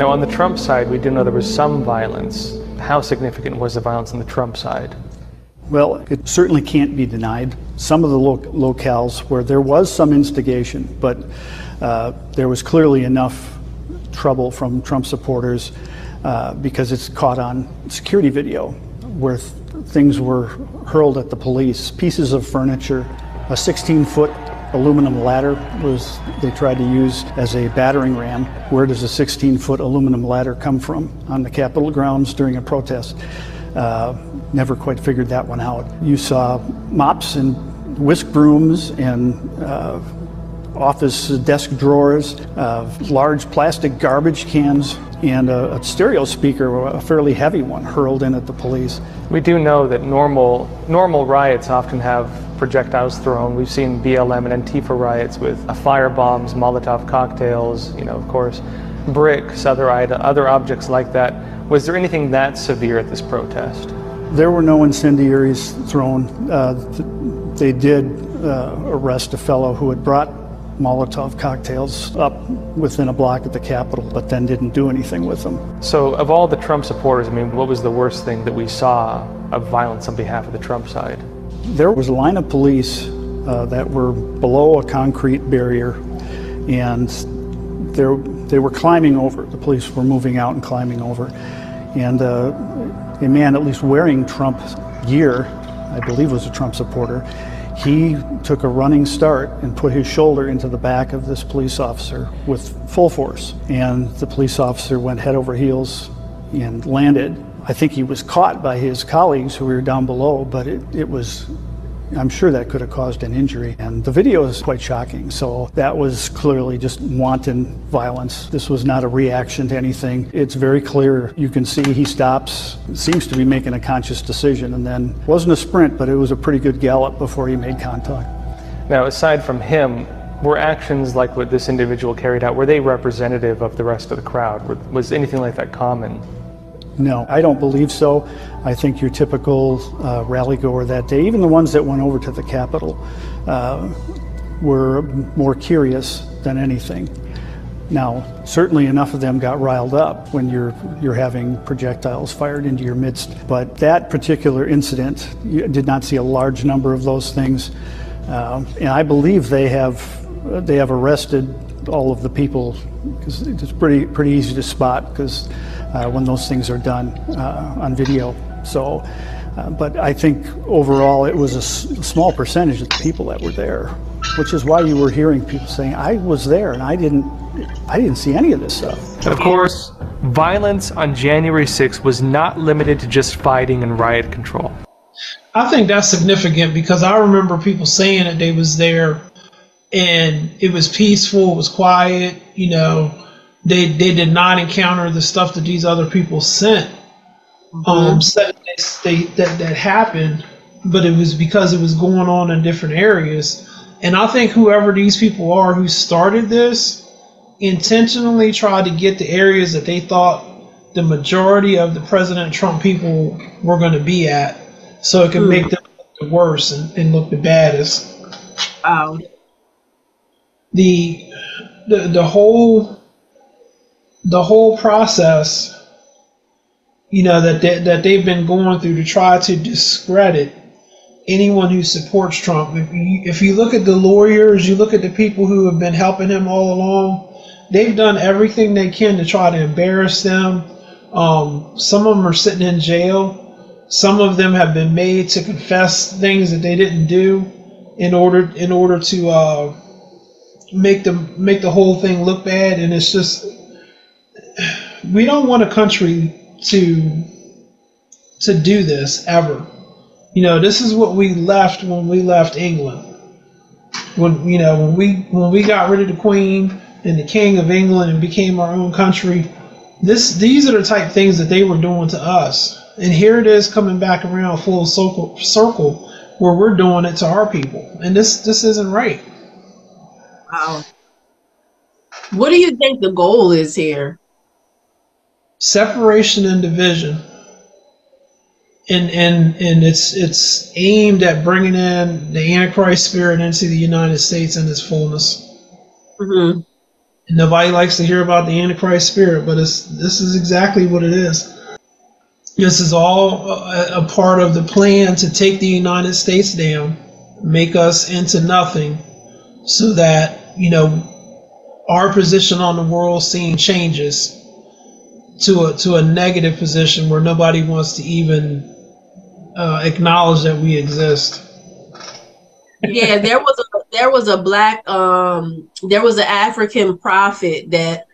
Now, on the Trump side, we do know there was some violence. How significant was the violence on the Trump side? Well, it certainly can't be denied. Some of the lo- locales where there was some instigation, but uh, there was clearly enough trouble from Trump supporters uh, because it's caught on security video where th- things were hurled at the police. Pieces of furniture, a 16 foot aluminum ladder was they tried to use as a battering ram. Where does a 16 foot aluminum ladder come from on the Capitol grounds during a protest? Uh, never quite figured that one out. You saw mops and whisk brooms and uh, office desk drawers, uh, large plastic garbage cans, and a, a, stereo speaker, a fairly heavy one, hurled in at the police. We do know that normal normal riots often have projectiles thrown. We've seen BLM and Antifa riots with fire bombs, Molotov cocktails, you know, of course, bricks, other other objects like that. Was there anything that severe at this protest? There were no incendiaries thrown. Uh, they did uh, arrest a fellow who had brought Molotov cocktails up within a block at the Capitol, but then didn't do anything with them. So, of all the Trump supporters, I mean, what was the worst thing that we saw of violence on behalf of the Trump side? There was a line of police uh, that were below a concrete barrier, and they were climbing over. The police were moving out and climbing over. And uh, a man, at least wearing Trump gear, I believe was a Trump supporter, he took a running start and put his shoulder into the back of this police officer with full force. And the police officer went head over heels and landed. I think he was caught by his colleagues who were down below, but it, it was I'm sure that could have caused an injury. And the video is quite shocking. So that was clearly just wanton violence. This was not a reaction to anything. It's very clear. You can see he stops, seems to be making a conscious decision, and then wasn't a sprint, but it was a pretty good gallop before he made contact. Now, aside from him, were actions like what this individual carried out, were they representative of the rest of the crowd? Was anything like that common? No, I don't believe so. I think your typical uh, rally goer that day, even the ones that went over to the Capitol, uh, were more curious than anything. Now, certainly enough of them got riled up when you're you're having projectiles fired into your midst. But that particular incident, you did not see a large number of those things, uh, and I believe they have they have arrested all of the people because it's pretty pretty easy to spot because when those things are done uh, on video. So, uh, but I think overall it was a s- small percentage of the people that were there, which is why you were hearing people saying, "I was there and I didn't, I didn't see any of this stuff." And of course, violence on January 6th was not limited to just fighting and riot control. I think that's significant because I remember people saying that they was there and it was peaceful, it was quiet, you know, they they did not encounter the stuff that these other people sent. Mm-hmm. Um, they, that that happened, but it was because it was going on in different areas. And I think whoever these people are who started this intentionally tried to get the areas that they thought the majority of the President Trump people were going to be at, so it could mm. make them look the worst and, and look the baddest. Wow. The the the whole the whole process, you know, that they, that they've been going through to try to discredit anyone who supports Trump. If you, if you look at the lawyers, you look at the people who have been helping him all along. They've done everything they can to try to embarrass them. Um, some of them are sitting in jail. Some of them have been made to confess things that they didn't do in order in order to uh, make them make the whole thing look bad. And it's just we don't want a country to to do this ever. You know, this is what we left when we left England. When you know, when we when we got rid of the Queen and the King of England and became our own country, this these are the type things that they were doing to us. And here it is coming back around full circle circle where we're doing it to our people. And this this isn't right. Wow. What do you think the goal is here? Separation and division and and and it's it's aimed at bringing in the antichrist spirit into the united states in its fullness mm-hmm. Nobody likes to hear about the Antichrist spirit, but it's, this is exactly what it is. This is all a, a part of the plan to take the United States down, make us into nothing, so that, you know, our position on the world scene changes to a, to a negative position where nobody wants to even uh, acknowledge that we exist. yeah, there was a there was a black um there was an African prophet that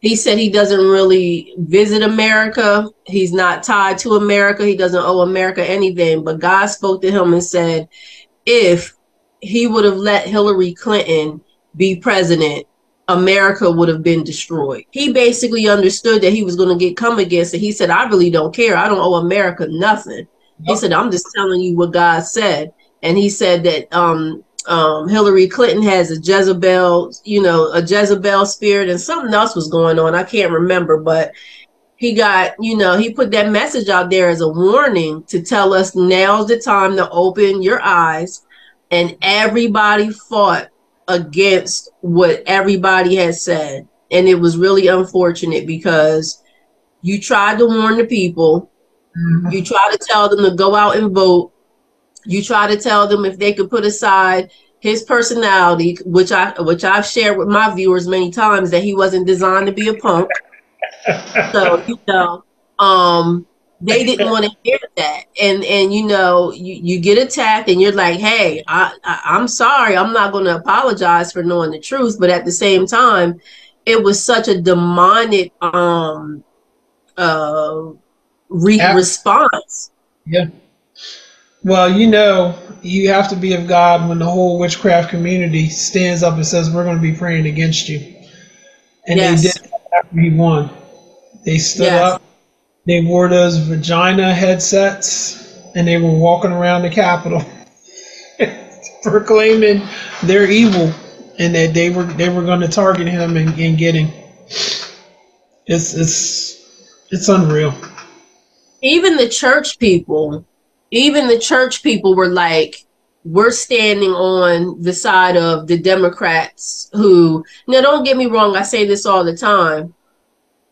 he said he doesn't really visit America. He's not tied to America. He doesn't owe America anything. But God spoke to him and said, if he would have let Hillary Clinton be president, America would have been destroyed. He basically understood that he was going to get come against it. He said, I really don't care. I don't owe America nothing. He said, I'm just telling you what God said. And he said that um, um, Hillary Clinton has a Jezebel, you know, a Jezebel spirit, and something else was going on. I can't remember, but he got, you know, he put that message out there as a warning to tell us now's the time to open your eyes. And everybody fought against what everybody had said. And it was really unfortunate because you tried to warn the people, mm-hmm. you tried to tell them to go out and vote, you try to tell them if they could put aside his personality, which I which I've shared with my viewers many times that he wasn't designed to be a punk. so you know, um, they didn't want to hear that, and and you know, you you get attacked, and you're like, hey, I, I I'm sorry, I'm not going to apologize for knowing the truth, but at the same time, it was such a demonic um uh re- response. Yeah. Well, you know, you have to be of God when the whole witchcraft community stands up and says, We're going to be praying against you. And yes. they did after he won. They stood yes. up, they wore those vagina headsets, and they were walking around the Capitol proclaiming they're evil and that they were they were going to target him and, and get him. It's it's it's unreal. Even the church people even the church people were like, we're standing on the side of the Democrats who now don't get me wrong, I say this all the time.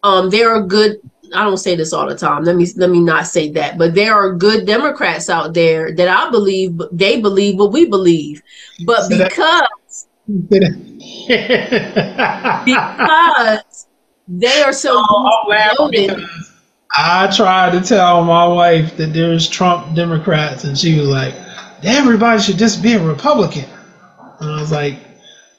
Um, there are a good I don't say this all the time. Let me let me not say that. But there are good Democrats out there that I believe they believe what we believe. But because because they are so oh, I tried to tell my wife that there's Trump Democrats, and she was like, everybody should just be a Republican. And I was like,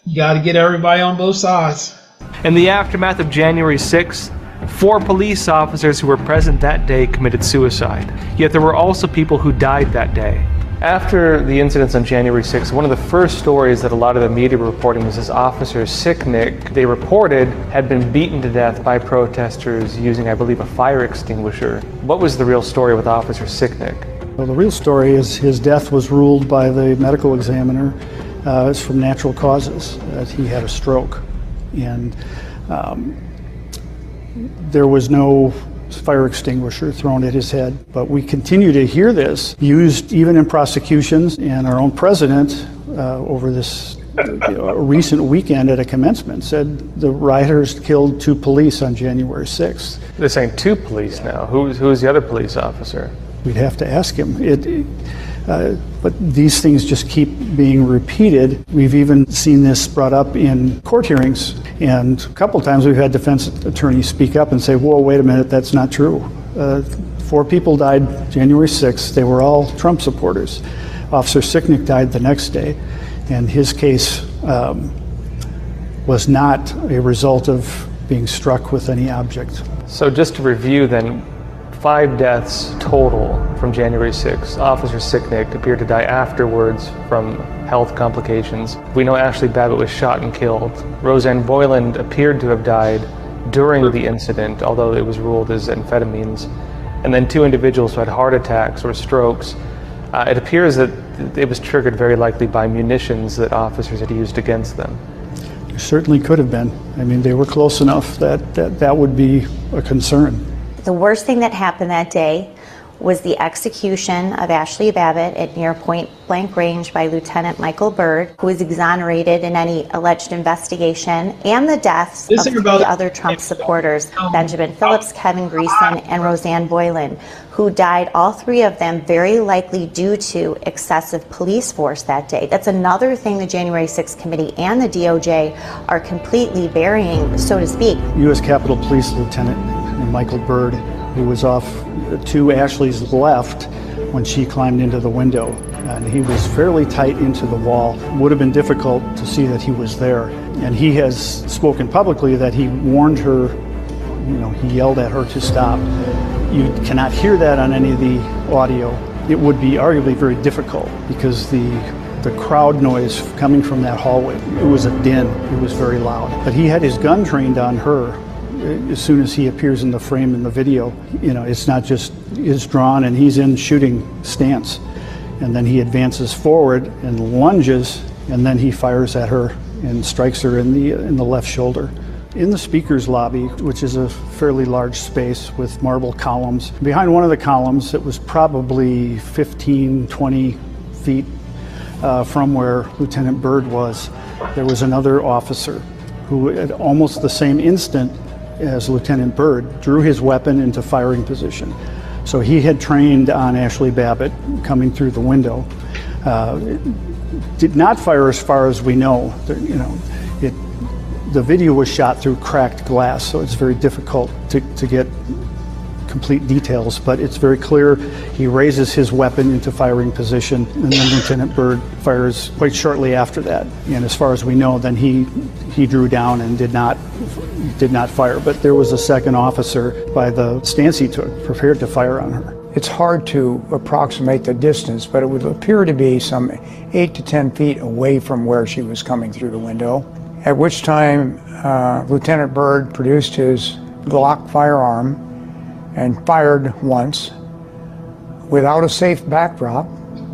you got to get everybody on both sides. In the aftermath of January 6th, four police officers who were present that day committed suicide. Yet there were also people who died that day. After the incidents on January 6th, one of the first stories that a lot of the media were reporting was this officer, Sicknick, they reported had been beaten to death by protesters using, I believe, a fire extinguisher. What was the real story with Officer Sicknick? Well, the real story is his death was ruled by the medical examiner uh, as from natural causes, that he had a stroke. And um, there was no fire extinguisher thrown at his head. But we continue to hear this used even in prosecutions, and our own president uh, over this uh, recent weekend at a commencement said the rioters killed two police on January 6th. They're saying two police now. Who's, who's the other police officer? We'd have to ask him. It, uh, but these things just keep being repeated. We've even seen this brought up in court hearings, and a couple times we've had defense attorneys speak up and say, "Whoa, wait a minute, that's not true." Uh, four people died January 6th. They were all Trump supporters. Officer Sicknick died the next day, and his case um, was not a result of being struck with any object. So, just to review, then, five deaths total from January 6th. Officer Sicknick appeared to die afterwards from health complications. We know Ashley Babbitt was shot and killed. Rosanne Boyland appeared to have died during the incident, although it was ruled as amphetamines. And then two individuals who had heart attacks or strokes. Uh, it appears that it was triggered very likely by munitions that officers had used against them. Certainly could have been. I mean, they were close enough that that, that would be a concern the worst thing that happened that day was the execution of Ashley Babbitt at near point blank range by Lieutenant Michael Byrd, who was exonerated in any alleged investigation, and the deaths This of is three other Trump supporters, um, Benjamin Phillips, Kevin Greeson, and Rosanne Boyland, who died, all three of them, very likely due to excessive police force that day. That's another thing the January 6th committee and the DOJ are completely burying, so to speak. U.S. Capitol Police Lieutenant Michael Byrd, who was off to Ashley's left when she climbed into the window. And he was fairly tight into the wall. Would have been difficult to see that he was there. And he has spoken publicly that he warned her, you know, he yelled at her to stop. You cannot hear that on any of the audio. It would be arguably very difficult because the the crowd noise coming from that hallway, it was a din. It was very loud. But he had his gun trained on her as soon as he appears in the frame in the video, you know, it's not just is drawn and he's in shooting stance. And then he advances forward and lunges and then he fires at her and strikes her in the in the left shoulder. In the speaker's lobby, which is a fairly large space with marble columns, behind one of the columns, it was probably 15, 20 feet uh, from where Lieutenant Byrd was, there was another officer who, at almost the same instant, as Lieutenant Byrd, drew his weapon into firing position. So he had trained on Ashley Babbitt coming through the window. Uh, did not fire as far as we know. You know, it, the video was shot through cracked glass, so it's very difficult to, to get complete details, but it's very clear he raises his weapon into firing position, and then Lieutenant Byrd fires quite shortly after that. And as far as we know, then he he drew down and did not did not fire. But there was a second officer by the stance he took, prepared to fire on her. It's hard to approximate the distance, but it would appear to be some eight to ten feet away from where she was coming through the window. At which time, uh, Lieutenant Byrd produced his Glock firearm and fired once without a safe backdrop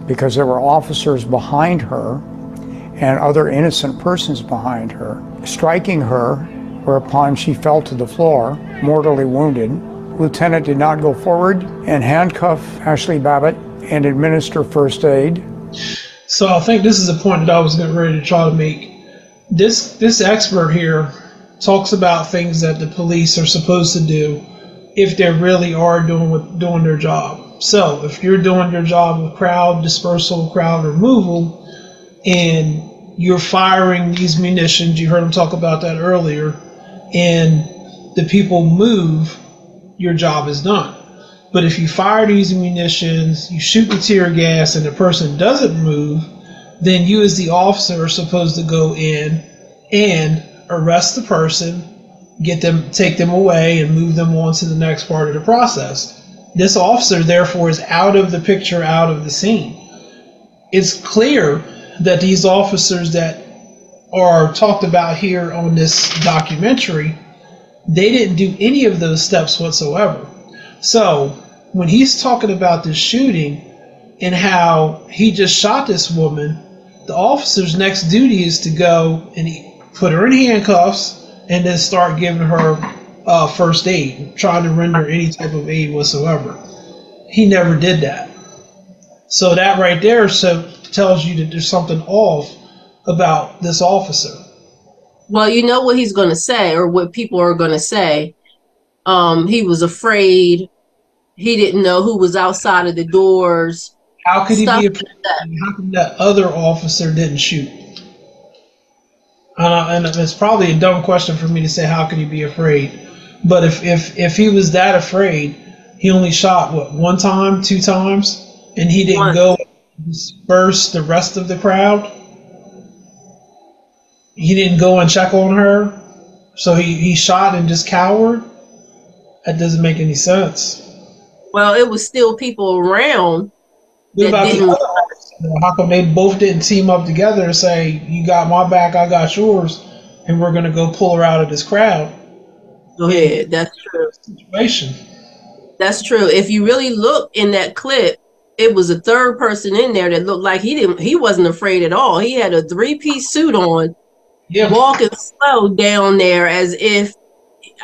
because there were officers behind her and other innocent persons behind her, striking her, whereupon she fell to the floor, mortally wounded. Lieutenant did not go forward and handcuff Ashley Babbitt and administer first aid. So I think this is a point that I was getting ready to try to make. This this expert here talks about things that the police are supposed to do if they really are doing doing their job. So if you're doing your job with crowd dispersal, crowd removal, and you're firing these munitions, you heard him talk about that earlier, and the people move, your job is done. But if you fire these munitions, you shoot the tear gas, and the person doesn't move, then you, as the officer, are supposed to go in and arrest the person, get them, take them away, and move them on to the next part of the process. This officer, therefore, is out of the picture, out of the scene. It's clear that these officers that are talked about here on this documentary, they didn't do any of those steps whatsoever. So when he's talking about this shooting and how he just shot this woman, the officer's next duty is to go and put her in handcuffs and then start giving her uh, first aid, trying to render any type of aid whatsoever. He never did that. So that right there so tells you that there's something off about this officer. Well, you know what he's going to say, or what people are going to say. Um, he was afraid. He didn't know who was outside of the doors. How could he be afraid? that. How come that other officer didn't shoot? Uh, and it's probably a dumb question for me to say. How could he be afraid? But if if if he was that afraid, he only shot what one time, two times, and he didn't Once. go disperse the rest of the crowd. He didn't go and check on her, so he, he shot and just cowered. That doesn't make any sense. Well, it was still people around. What that about the didn't- other officer? How come they both didn't team up together and say, "You got my back, I got yours," and we're gonna go pull her out of this crowd Go ahead. That's true. situation? That's true. If you really look in that clip, it was a third person in there that looked like he didn't. He wasn't afraid at all. He had a three piece suit on, Yeah, walking slow down there as if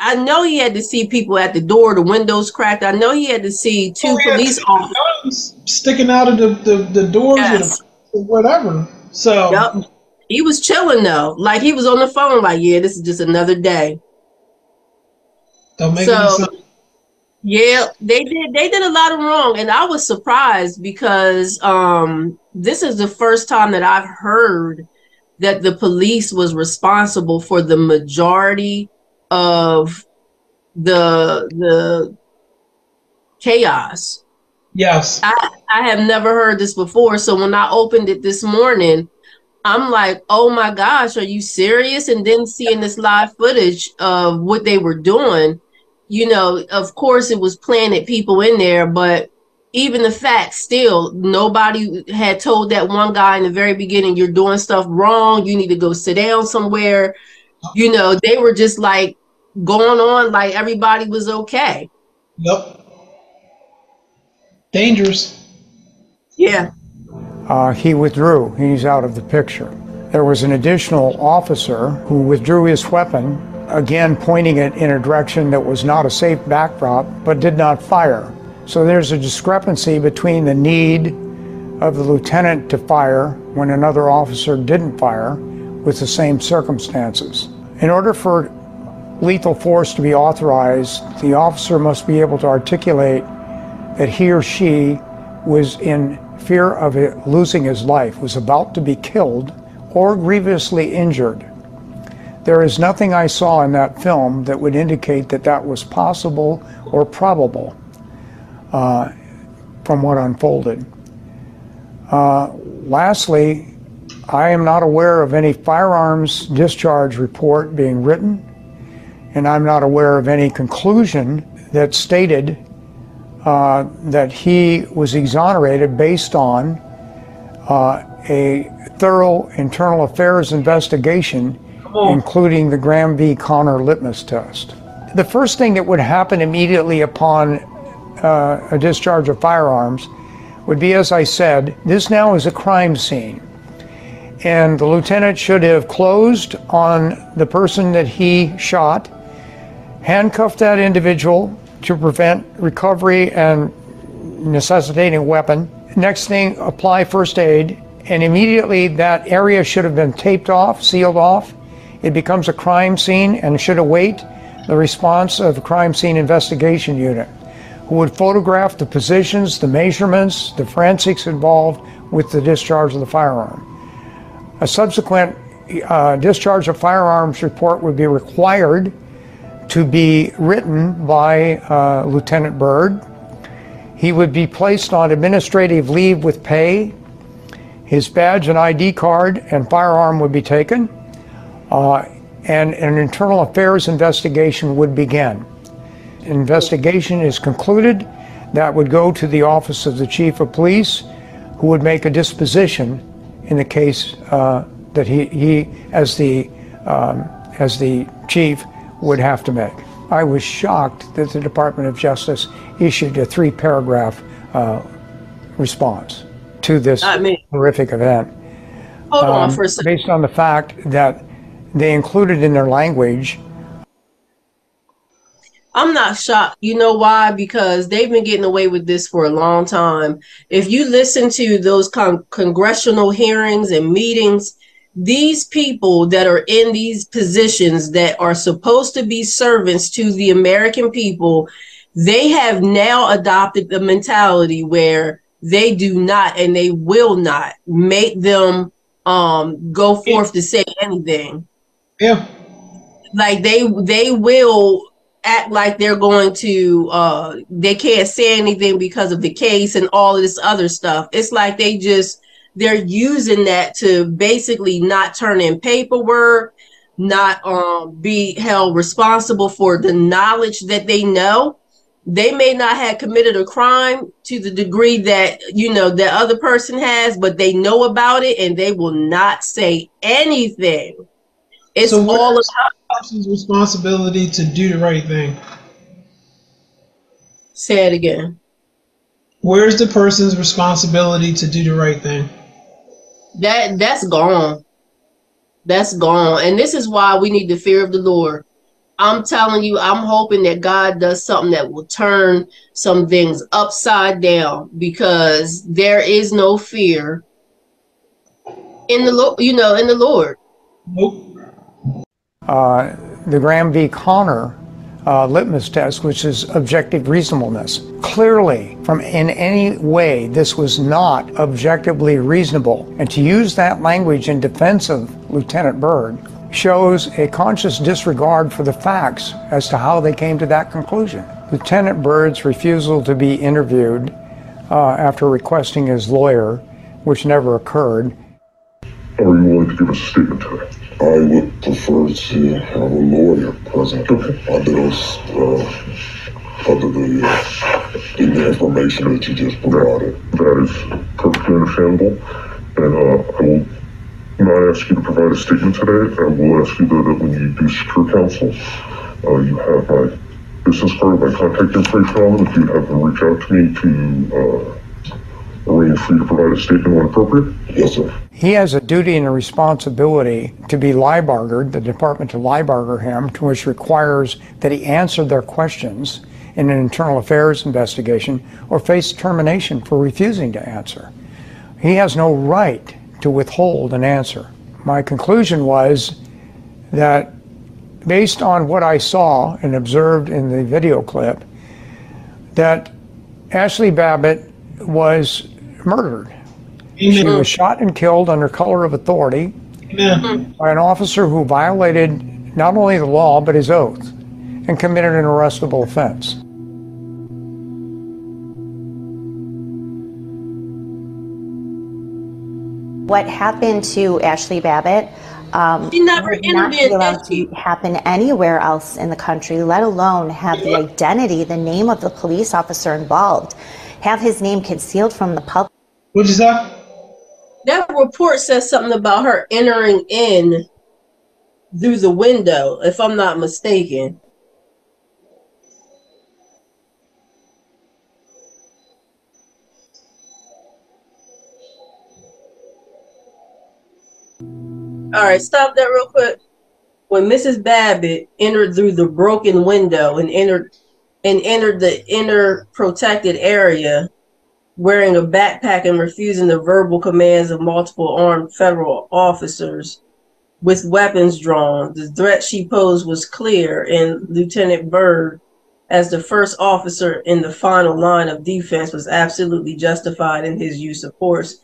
I know he had to see people at the door, the windows cracked. I know he had to see two Oh, police officers. sticking out of the, the, the doors Yes. or whatever. So Yep. He was chilling though. Like he was on the phone, like, yeah, this is just another day. don't make So-. Yeah, they did they did a lot of wrong. And I was surprised because um this is the first time that I've heard that the police was responsible for the majority of the the chaos. Yes. I, I have never heard this before. So when I opened it this morning, I'm like, oh my gosh, are you serious? And then seeing this live footage of what they were doing, you know, of course it was planted people in there, but even the fact still, nobody had told that one guy in the very beginning, you're doing stuff wrong. You need to go sit down somewhere. You know, they were just like going on like everybody was okay. Yep. Dangerous. Yeah. uh, he withdrew. He's out of the picture. There was an additional officer who withdrew his weapon, again pointing it in a direction that was not a safe backdrop, but did not fire. So there's a discrepancy between the need of the lieutenant to fire when another officer didn't fire with the same circumstances. In order for lethal force to be authorized, the officer must be able to articulate that he or she was in fear of losing his life, was about to be killed or grievously injured. There is nothing I saw in that film that would indicate that that was possible or probable uh, from what unfolded. Uh, lastly, I am not aware of any firearms discharge report being written, and I'm not aware of any conclusion that stated uh, that he was exonerated based on uh, a thorough internal affairs investigation, including the Graham v. Connor litmus test. The first thing that would happen immediately upon uh, a discharge of firearms would be, as I said, this now is a crime scene. And the lieutenant should have closed on the person that he shot, handcuffed that individual to prevent recovery and necessitating a weapon. Next thing, apply first aid, and immediately that area should have been taped off, sealed off. It becomes a crime scene and should await the response of the crime scene investigation unit, who would photograph the positions, the measurements, the forensics involved with the discharge of the firearm. A subsequent uh, discharge of firearms report would be required to be written by uh, Lieutenant Byrd. He would be placed on administrative leave with pay. His badge and ID card and firearm would be taken, uh, and an internal affairs investigation would begin. Investigation is concluded. That would go to the office of the chief of police, who would make a disposition in the case uh, that he, he as the um, as the chief would have to make. I was shocked that the Department of Justice issued a three paragraph uh, response to this horrific event Hold on um, for a second. based on the fact that they included in their language I'm not shocked. You know why? Because they've been getting away with this for a long time. If you listen to those con- congressional hearings and meetings, these people that are in these positions that are supposed to be servants to the American people, they have now adopted the mentality where they do not and they will not make them um, go forth to say anything Yeah. like they they will act like they're going to uh they can't say anything because of the case and all of this other stuff. It's like they just they're using that to basically not turn in paperwork not um be held responsible for the knowledge that they know. They may not have committed a crime to the degree that you know the other person has but they know about it and they will not say anything. It's So all about Person's responsibility to do the right thing. Say it again. Where's the person's responsibility to do the right thing? That that's gone. That's gone. And this is why we need the fear of the Lord. I'm telling you, I'm hoping that God does something that will turn some things upside down because there is no fear in the Lord, you know, in the Lord. Nope. Uh, the Graham v. Connor uh, litmus test, which is objective reasonableness. Clearly, from in any way, this was not objectively reasonable. And to use that language in defense of Lieutenant Byrd shows a conscious disregard for the facts as to how they came to that conclusion. Lieutenant Byrd's refusal to be interviewed uh, after requesting his lawyer, which never occurred, are you willing to give a statement today? I would prefer to have a lawyer present under those, uh, under the, uh, in the information that you just provided. That is perfectly understandable, and uh, I will not ask you to provide a statement today. I will ask you that, that when you do secure counsel, uh, you have my business card, my contact information on them. If you have to reach out to me to arrange for you to provide a statement when appropriate. Yes, sir. He has a duty and a responsibility to be Lybargered, the department to Lybarger him, to which requires that he answer their questions in an internal affairs investigation or face termination for refusing to answer. He has no right to withhold an answer. My conclusion was that based on what I saw and observed in the video clip, that Ashley Babbitt was murdered she was shot and killed under color of authority Amen. by an officer who violated not only the law but his oath and committed an arrestable offense. What happened to Ashley Babbitt um, She never would not interviewed, allowed to happen anywhere else in the country, let alone have the identity, the name of the police officer involved, have his name concealed from the public. What'd you say? That report says something about her entering in through the window, if I'm not mistaken. All right, stop that real quick. When Mrs. Babbitt entered through the broken window and entered and entered the inner protected area, wearing a backpack and refusing the verbal commands of multiple armed federal officers with weapons drawn. The threat she posed was clear, and Lieutenant Byrd, as the first officer in the final line of defense, was absolutely justified in his use of force.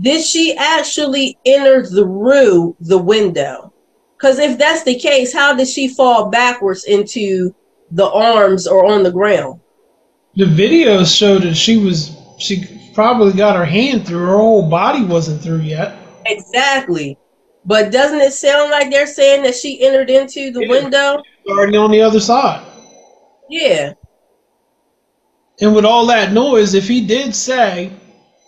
Did she actually enter through the window? Because if that's the case, how did she fall backwards into the arms or on the ground? The videos showed that she was she probably got her hand through. Her whole body wasn't through yet. Exactly. But doesn't it sound like they're saying that she entered into the Yeah. window? Already on the other side. Yeah. And with all that noise, if he did say,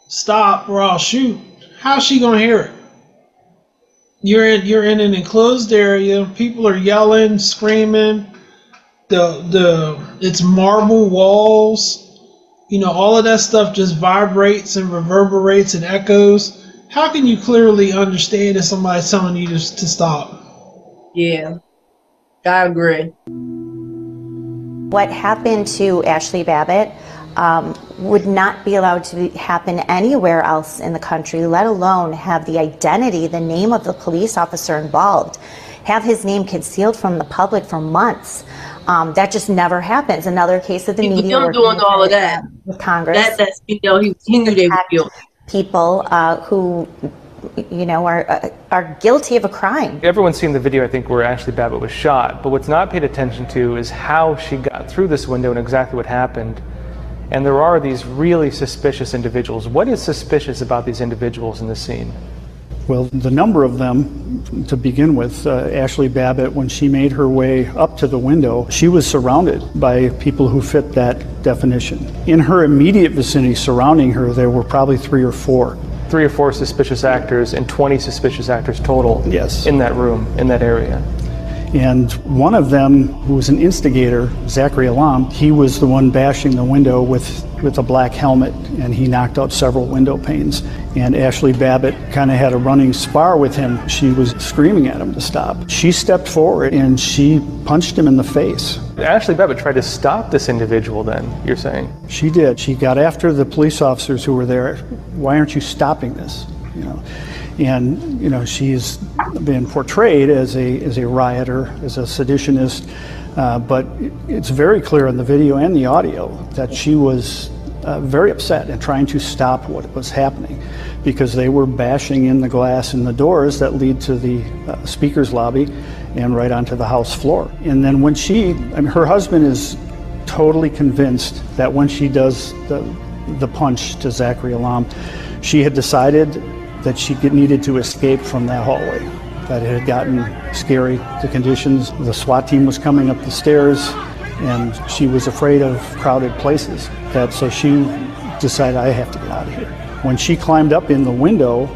"Stop or I'll shoot," how's she gonna hear it? You're in you're in an enclosed area. People are yelling, screaming. The the it's marble walls. You know, all of that stuff just vibrates and reverberates and echoes. How can you clearly understand if somebody's telling you to, to stop? Yeah. I agree. What happened to Ashley Babbitt um, would not be allowed to be, happen anywhere else in the country, let alone have the identity, the name of the police officer involved, have his name concealed from the public for months. Um, that just never happens. Another case of the He media him doing all of that. with Congress. That that's you know he, he knew they were guilty. people uh, who, you know, are uh, are guilty of a crime. Everyone's seen the video, I think, where Ashley Babbitt was shot, but what's not paid attention to is how she got through this window and exactly what happened. And there are these really suspicious individuals. What is suspicious about these individuals in the scene? Well, the number of them, to begin with, uh, Ashley Babbitt, when she made her way up to the window, she was surrounded by people who fit that definition. In her immediate vicinity surrounding her, there were probably three or four. Three or four suspicious actors and 20 suspicious actors total Yes. in that room, in that area. And one of them, who was an instigator, Zachary Alam, he was the one bashing the window with, with a black helmet, and he knocked out several window panes. And Ashley Babbitt kind of had a running spar with him. She was screaming at him to stop. She stepped forward and she punched him in the face. Ashley Babbitt tried to stop this individual, then, you're saying? She did. She got after the police officers who were there. Why aren't you stopping this? You know, and you know she's been portrayed as a as a rioter, as a seditionist, uh, but it's very clear in the video and the audio that she was uh, very upset and trying to stop what was happening because they were bashing in the glass in the doors that lead to the uh, speaker's lobby and right onto the house floor. And then when she, I mean, her husband is totally convinced that when she does the the punch to Zachary Alam, she had decided that she needed to escape from that hallway, that it had gotten scary, the conditions. The SWAT team was coming up the stairs, and she was afraid of crowded places. That so she decided, I have to get out of here. When she climbed up in the window,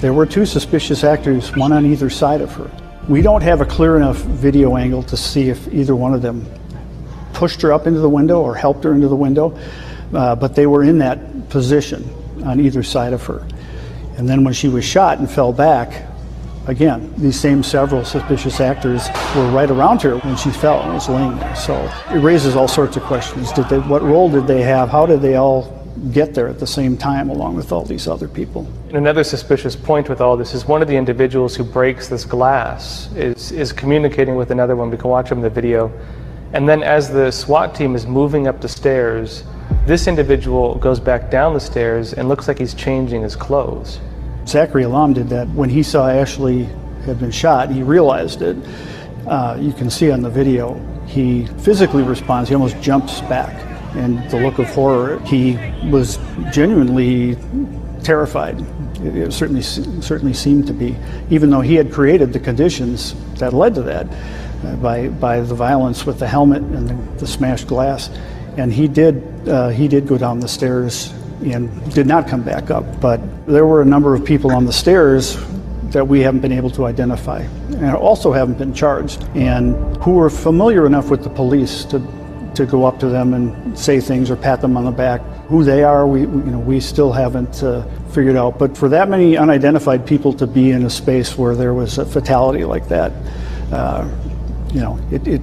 there were two suspicious actors, one on either side of her. We don't have a clear enough video angle to see if either one of them pushed her up into the window or helped her into the window, uh, but they were in that position on either side of her. And then when she was shot and fell back, again, these same several suspicious actors were right around her when she fell and was laying there. So it raises all sorts of questions. Did they, what role did they have? How did they all get there at the same time along with all these other people? And another suspicious point with all this is one of the individuals who breaks this glass is, is communicating with another one. We can watch him in the video. And then as the SWAT team is moving up the stairs, this individual goes back down the stairs and looks like he's changing his clothes. Zachary Alam did that when he saw Ashley had been shot. He realized it. Uh, you can see on the video, he physically responds. He almost jumps back, and the look of horror. He was genuinely terrified. It, certainly certainly seemed to be, even though he had created the conditions that led to that uh, by by the violence with the helmet and the, the smashed glass and he did uh, he did go down the stairs and did not come back up. But there were a number of people on the stairs that we haven't been able to identify and also haven't been charged and who were familiar enough with the police to to go up to them and say things or pat them on the back. Who they are, we you know we still haven't uh, figured out. But for that many unidentified people to be in a space where there was a fatality like that, uh, you know, it, it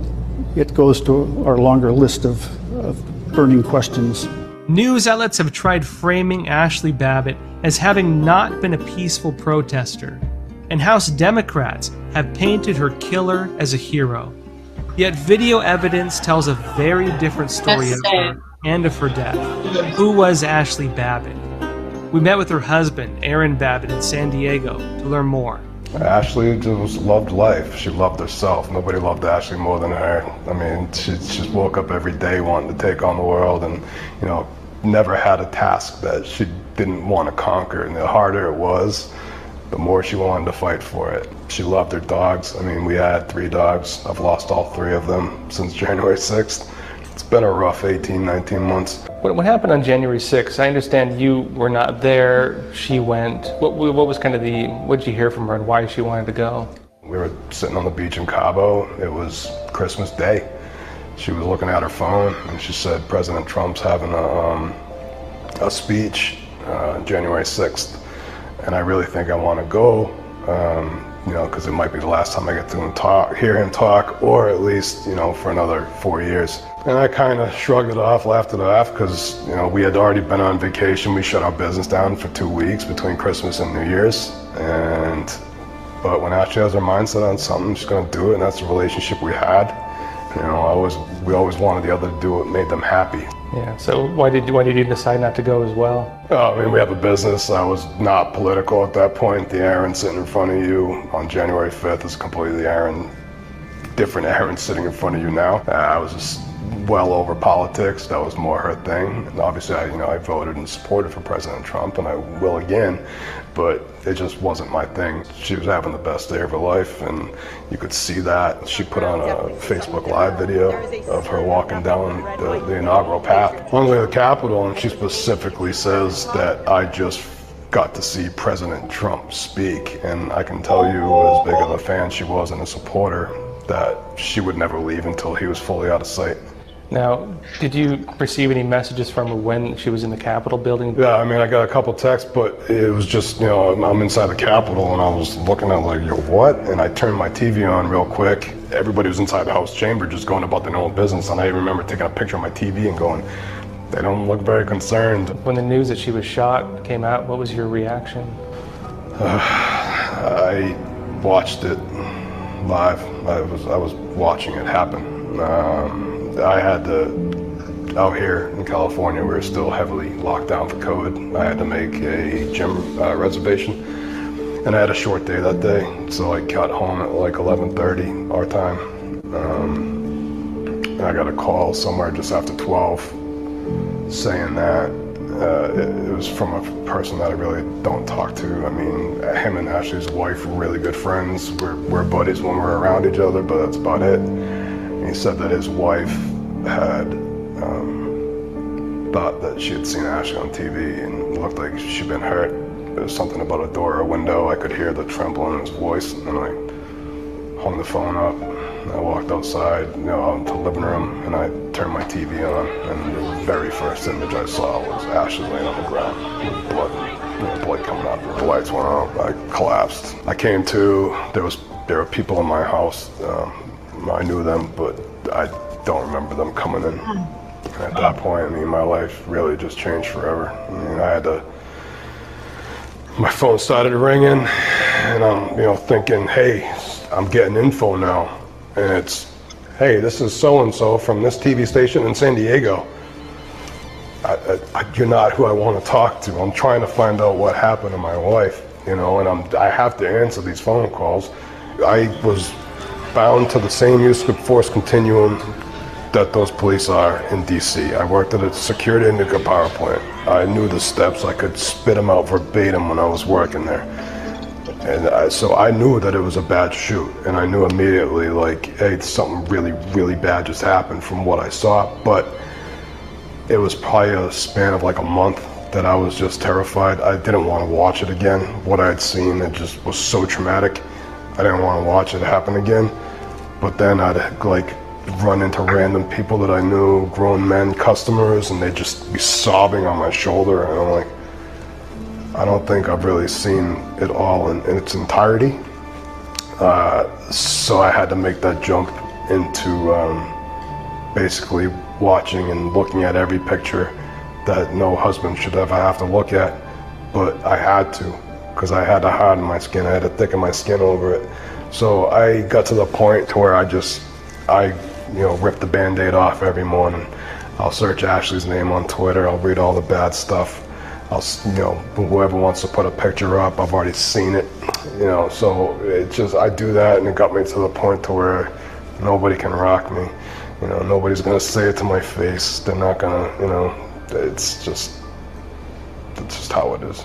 it goes to our longer list of of burning questions. News outlets have tried framing Ashley Babbitt as having not been a peaceful protester, and House Democrats have painted her killer as a hero. Yet video evidence tells a very different story of her and of her death. Who was Ashley Babbitt? We met with her husband, Aaron Babbitt, in San Diego to learn more. Ashley just loved life. She loved herself. Nobody loved Ashley more than her. I mean, she just woke up every day wanting to take on the world and, you know, never had a task that she didn't want to conquer. And the harder it was, the more she wanted to fight for it. She loved her dogs. I mean, we had three dogs. I've lost all three of them since January 6th. It's been a rough 18, 19 months. What, what happened on January 6th? I understand you were not there. She went. What, what was kind of the, what did you hear from her and why she wanted to go? We were sitting on the beach in Cabo. It was Christmas Day. She was looking at her phone and she said, President Trump's having a, um, a speech uh, January 6th. And I really think I want to go. Um, you know, because it might be the last time I get to him talk, hear him talk, or at least, you know, for another four years. And I kind of shrugged it off, laughed it off, because, you know, we had already been on vacation. We shut our business down for two weeks between Christmas and New Year's. And, but when Ashley has her mindset on something, she's going to do it, and that's the relationship we had. You know, I always, we always wanted the other to do what made them happy. Yeah. So why did why did you decide not to go as well? Oh, I mean, we have a business. I was not political at that point. The Aaron sitting in front of you on January 5th is completely Aaron, different Aaron sitting in front of you now. Uh, I was just well over politics. That was more her thing. And obviously, I, you know, I voted and supported for President Trump, and I will again but it just wasn't my thing. She was having the best day of her life, and you could see that. She put on a Facebook Live video of her walking down the, the inaugural path. on the way to the Capitol, and she specifically says that I just got to see President Trump speak, and I can tell you, as big of a fan she was and a supporter, that she would never leave until he was fully out of sight. Now, did you receive any messages from her when she was in the Capitol building? Yeah, I mean, I got a couple texts, but it was just, you know, I'm inside the Capitol and I was looking at like, yo, what? And I turned my TV on real quick. Everybody was inside the House chamber just going about their own business. And I remember taking a picture of my TV and going, they don't look very concerned. When the news that she was shot came out, what was your reaction? Uh, I watched it live. I was I was watching it happen. Um, I had to, out here in California, we are still heavily locked down for COVID. I had to make a gym uh, reservation, and I had a short day that day, so I got home at like 11:30 our time. Um, I got a call somewhere just after 12 saying that uh, it, it, was from a person that I really don't talk to. I mean, him and Ashley's wife were really good friends. We're, we're buddies when we're around each other, but that's about it. He said that his wife had um, thought that she had seen Ashley on TV and looked like she'd been hurt. There was something about a door or a window. I could hear the tremble in his voice, and I hung the phone up. I walked outside, you know, out into the living room, and I turned my TV on, and the very first image I saw was Ashley laying on the ground with blood, you know, blood coming out. The lights went out. I collapsed. I came to. There was there were people in my house. Um, I knew them, but I don't remember them coming in. Hmm. At that point, I mean, my life really just changed forever. I mean, I had to. My phone started ringing, and I'm, you know, thinking, hey, I'm getting info now, and it's, hey, this is so and so from this TV station in San Diego. I, I, you're not who I want to talk to. I'm trying to find out what happened to my wife, you know, and I'm, I have to answer these phone calls. I was bound to the same use of force continuum that those police are in DC. I worked at a security and nuclear power plant. I knew the steps. I could spit them out verbatim when I was working there. And I, so I knew that it was a bad shoot. And I knew immediately, like, hey, something really, really bad just happened from what I saw. But it was probably a span of like a month that I was just terrified. I didn't want to watch it again. What I had seen, it just was so traumatic. I didn't want to watch it happen again. But then I'd like run into random people that I knew, grown men, customers, and they'd just be sobbing on my shoulder. And I'm like, I don't think I've really seen it all in, in its entirety. Uh, so I had to make that jump into um, basically watching and looking at every picture that no husband should ever have to look at. But I had to, because I had to harden my skin, I had to thicken my skin over it. So I got to the point to where I just, I you know, rip the band-aid off every morning. I'll search Ashley's name on Twitter. I'll read all the bad stuff. I'll, you know, whoever wants to put a picture up, I've already seen it. You know, so it just, I do that and it got me to the point to where nobody can rock me. You know, nobody's gonna say it to my face. They're not gonna, you know, it's just, it's just how it is.